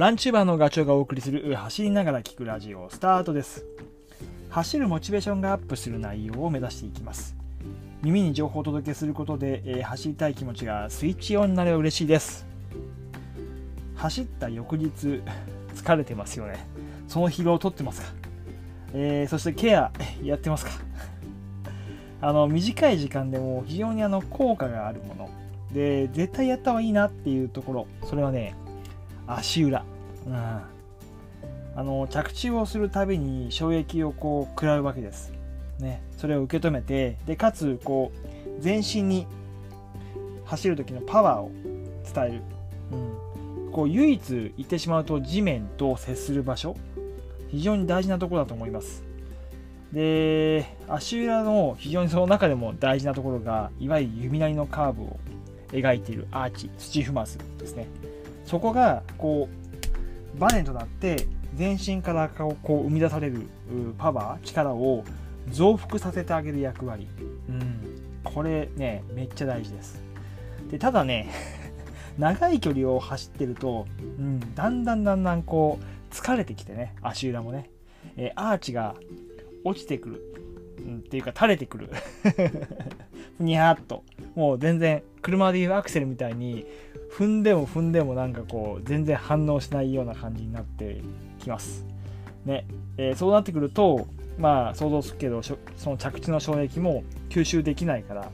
ランチューバーのガチョウがお送りする走りながら聞くラジオスタートです。走るモチベーションがアップする内容を目指していきます。耳に情報をお届けすることで、えー走りたい気持ちがスイッチオンになれば嬉しいです。走った翌日疲れてますよね。その疲労を取ってますか、えーそしてケアやってますか？あの短い時間でも非常にあの効果があるもの。で絶対やった方がいいなっていうところ。それはね足裏、うん、あの着地をするたびに衝撃をこう食らうわけです、ね、それを受け止めてでかつこう全身に走る時のパワーを伝える、うん、こう唯一言ってしまうと地面と接する場所。非常に大事なところだと思います。で足裏の非常にその中でも大事なところがいわゆる弓なりのカーブを描いているアーチ土踏まずですね。そこがこうバネとなって全身からこう生み出されるパワー力を増幅させてあげる役割、うん、これねめっちゃ大事です。でただね 長い距離を走ってると、うん、だんだんだんだんこう疲れてきてね足裏もね、えアーチが落ちてくる、うん、っていうか垂れてくる。にゃーっと。もう全然車でいうアクセルみたいに踏んでも踏んでもなんかこう全然反応しないような感じになってきます。ねえーそうなってくるとまあ想像するけどその着地の衝撃も吸収できないから、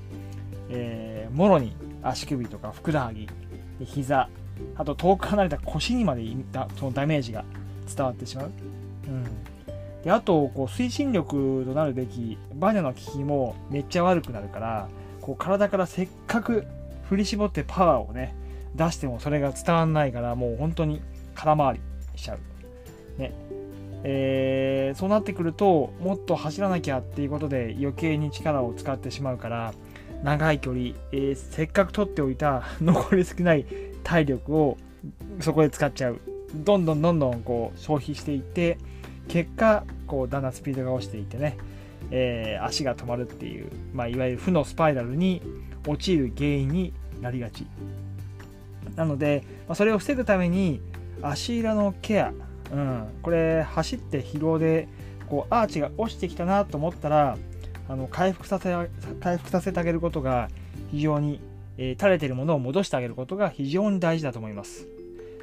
えーもろに足首とかふくらはぎ膝あと遠く離れた腰にまでそのダメージが伝わってしまう。うんであとこう推進力となるべきバネの効きもめっちゃ悪くなるからこう体からせっかく振り絞ってパワーをね出してもそれが伝わんないからもう本当に空回りしちゃう。ね。えーそうなってくるともっと走らなきゃっていうことで余計に力を使ってしまうから長い距離、えーせっかく取っておいた 残り少ない体力をそこで使っちゃう。どんどんどんどんこう消費していって結果こうだんだんスピードが落ちていってね、えー足が止まるっていう、まあ、いわゆる負のスパイラルに陥る原因になりがち。なので、まあ、それを防ぐために足裏のケア、うん、これ走って疲労でこうアーチが落ちてきたなと思ったらあの回復させ回復させてあげることが非常に、えー垂れてるものを戻してあげることが非常に大事だと思います。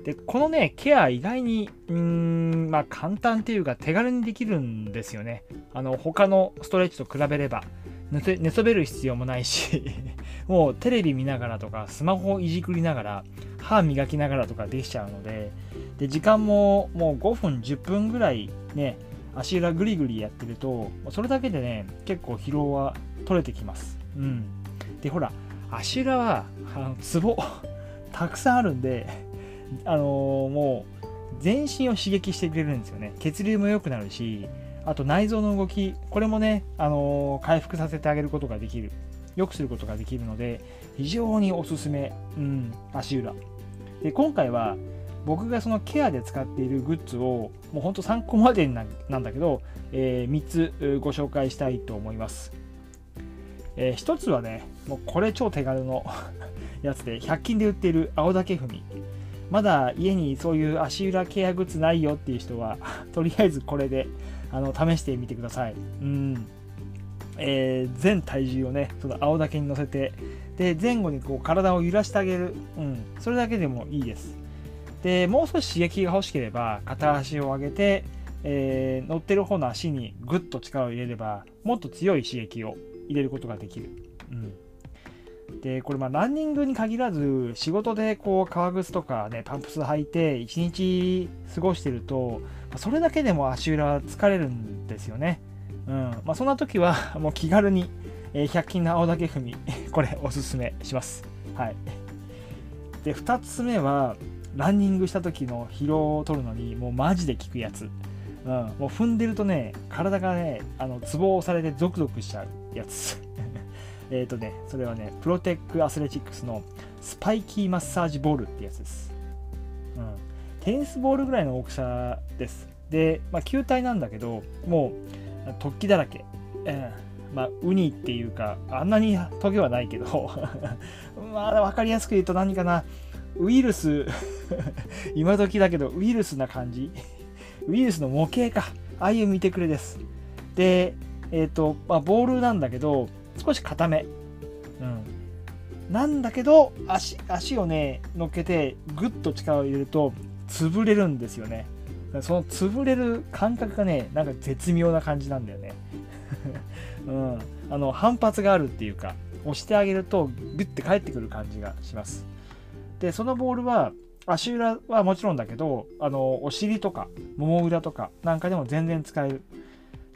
でこのねケア意外にうーんまあ簡単っていうか手軽にできるんですよねあの他のストレッチと比べれば寝そ寝そべる必要もないし もうテレビ見ながらとかスマホをいじくりながら歯磨きながらとかできちゃうのでで時間ももう5分10分ぐらいね足裏ぐりぐりやってるとそれだけでね結構疲労は取れてきます。うん。でほら足裏はあのツボ たくさんあるんであのーもう全身を刺激してくれるんですよね。血流も良くなるしあと内臓の動きこれもね、あのー回復させてあげることができる。良くすることができるので非常におすすめ、うん、足裏。で今回は僕がそのケアで使っているグッズをもうほんと参考までなんだけど、え3つご紹介したいと思います、え1つはねもうこれ超手軽の やつで100均で売っている青竹踏み。まだ家にそういう足裏ケアグッズないよっていう人は とりあえずこれであの試してみてください。うんえー全体重をねその青竹に乗せてで前後にこう体を揺らしてあげる、うん、それだけでもいいです。でもう少し刺激が欲しければ片足を上げて、えー乗ってる方の足にグッと力を入れればもっと強い刺激を入れることができる。うんでこれまあランニングに限らず仕事でこう革靴とかねパンプス履いて一日過ごしてるとそれだけでも足裏は疲れるんですよね。うんまあ、そんな時は もう気軽に、100均の青竹踏み これおすすめします。はい、で2つ目はランニングした時の疲労を取るのにもうマジで効くやつ。うん、もう踏んでるとね体がねあのツボを押されてゾクゾクしちゃうやつ。えっとね、それはね、プロテックアスレチックスのスパイキーマッサージボールってやつです。うん。テニスボールぐらいの大きさです。で、まあ、球体なんだけど、もう、突起だらけ。うん。まあ、ウニっていうか、あんなにトゲはないけど、まあ、わかりやすく言うと何かな。ウイルス 今時だけどウイルスな感じウイルスの模型かああいう見てくれですでえっ、ー、と、まあ、ボールなんだけど少し硬め。うん。なんだけど足足をね乗っけてグッと力を入れると潰れるんですよね。その潰れる感覚がねなんか絶妙な感じなんだよね。うん。あの反発があるっていうか押してあげるとグッて返ってくる感じがします。でそのボールは足裏はもちろんだけどあのお尻とかもも裏とかなんかでも全然使える。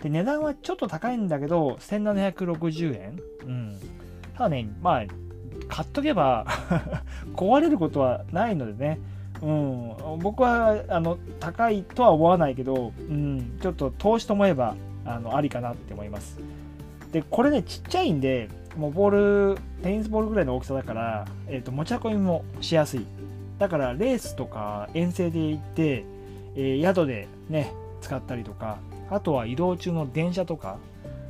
で値段はちょっと高いんだけど1760円。うん。ただねまあ買っとけば 壊れることはないのでね。うん、僕はあの高いとは思わないけど、うん、ちょっと投資と思えばあのありかなって思います。で、これね、ちっちゃいんで、もうボール、テニスボールぐらいの大きさだから、えーと、持ち運びもしやすい。だから、レースとか遠征で行って、えー、宿でね、使ったりとか、あとは移動中の電車とか、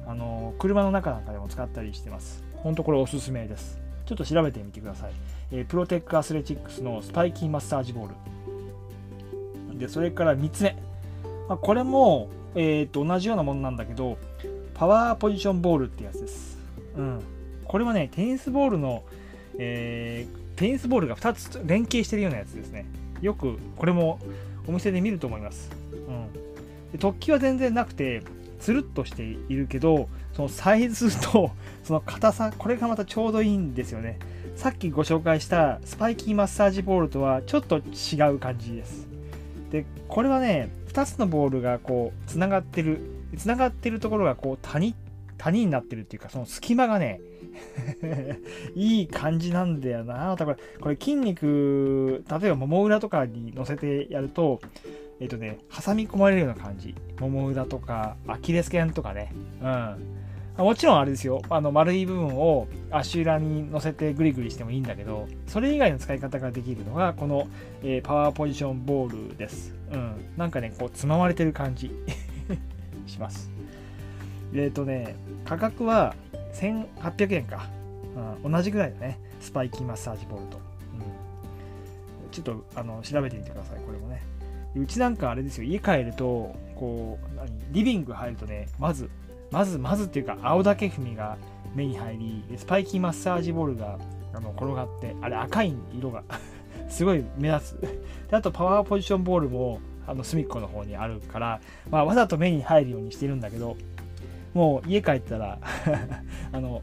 あの車の中なんかでも使ったりしてます。ほんとこれおすすめです。ちょっと調べてみてください。えー、プロテックアスレチックスのスパイキーマッサージボール。で、それから3つ目。まあ、これも、えー、と同じようなものなんだけど、パワーポジションボールってやつです。うん。これはね、テニスボールの、えー、テニスボールが2つ連携してるようなやつですね。よくこれもお店で見ると思います。うん。で突起は全然なくて、つるっとしているけど、そのサイズと その硬さ、これがまたちょうどいいんですよね。さっきご紹介したスパイキーマッサージボールとはちょっと違う感じです。で、これはね、2つのボールがこう、つながってる、つながってるところがこう、谷、谷になってるっていうか、その隙間がね、いい感じなんだよな。だから、これ筋肉、例えばもも裏とかに乗せてやると、えっ、とね、挟み込まれるような感じ。もも裏とか、アキレス腱とかね。うん。もちろんあれですよ。あの丸い部分を足裏に乗せてグリグリしてもいいんだけど、それ以外の使い方ができるのが、この、えー、パワーポジションボールです。うん。なんかね、こう、つままれてる感じ します。えっ、ー、とね、価格は1800円か。うん、同じぐらいだね。スパイキーマッサージボールと。うん、ちょっとあの調べてみてください、これもね。うちなんかあれですよ、家帰ると、こう、何リビング入るとね、まずまずまずっていうか青竹踏みが目に入りスパイキーマッサージボールがあの転がってあれ赤い色が すごい目立つ。であとパワーポジションボールもあの隅っこの方にあるから、まあ、わざと目に入るようにしてるんだけどもう家帰ったら あの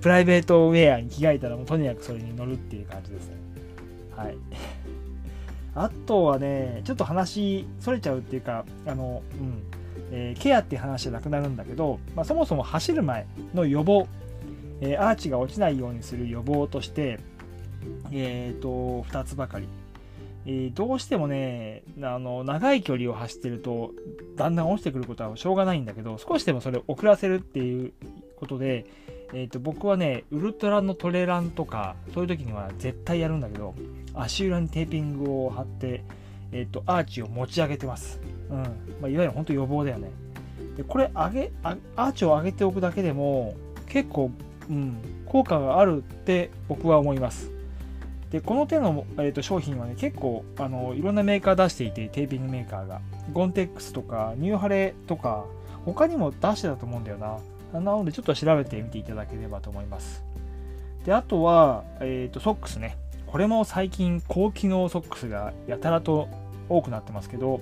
プライベートウェアに着替えたらもうとにかくそれに乗るっていう感じですね。はい。あとはねちょっと話それちゃうっていうかあのうんえー、ケアっていう話じゃなくなるんだけど、まあ、そもそも走る前の予防、えー、アーチが落ちないようにする予防として、えーと、2つばかり、えー、どうしてもねあの長い距離を走ってるとだんだん落ちてくることはしょうがないんだけど少しでもそれを遅らせるっていうことで、えーと、僕はねウルトラのトレランとかそういう時には絶対やるんだけど足裏にテーピングを貼って、えーとアーチを持ち上げてますうんまあ、いわゆる本当予防だよね。でこれ上げアーチを上げておくだけでも結構、うん、効果があるって僕は思います。でこの手の、えーと、商品はね結構あのいろんなメーカー出していてテーピングメーカーがゴンテックスとかニューハレとか他にも出してたと思うんだよななのでちょっと調べてみていただければと思います。であとは、えーとソックスね。これも最近高機能ソックスがやたらと多くなってますけど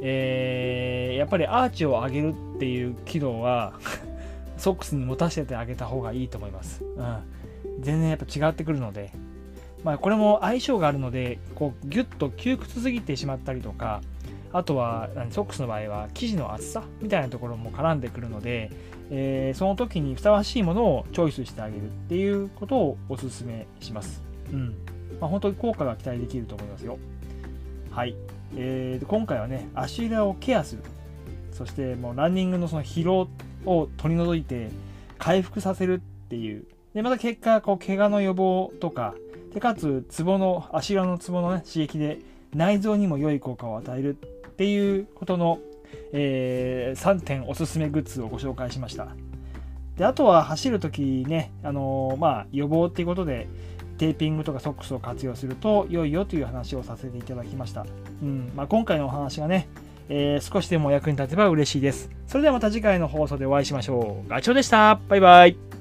えー、やっぱりアーチを上げるっていう機能は ソックスに持たせてあげた方がいいと思います。うん、全然やっぱ違ってくるので、まあ、これも相性があるのでこうギュッと窮屈すぎてしまったりとかあとはソックスの場合は生地の厚さみたいなところも絡んでくるので、えー、その時にふさわしいものをチョイスしてあげるっていうことをおすすめします。うんまあ、本当に効果が期待できると思いますよ。はい。えー、今回はね、足裏をケアする。そしてもうランニングのその疲労を取り除いて回復させるっていう。で、また結果、こう、怪我の予防とか、で、かつ、ツボの、足裏のツボのね、刺激で内臓にも良い効果を与えるっていうことの、えー、3点おすすめグッズをご紹介しました。で、あとは走るときね、あのー、まあ、予防っていうことで、テーピングとかソックスを活用すると良いよという話をさせていただきました。うんまあ、今回のお話がね、えー、少しでもお役に立てば嬉しいです。それではまた次回の放送でお会いしましょう。ガチョウでした。バイバイ。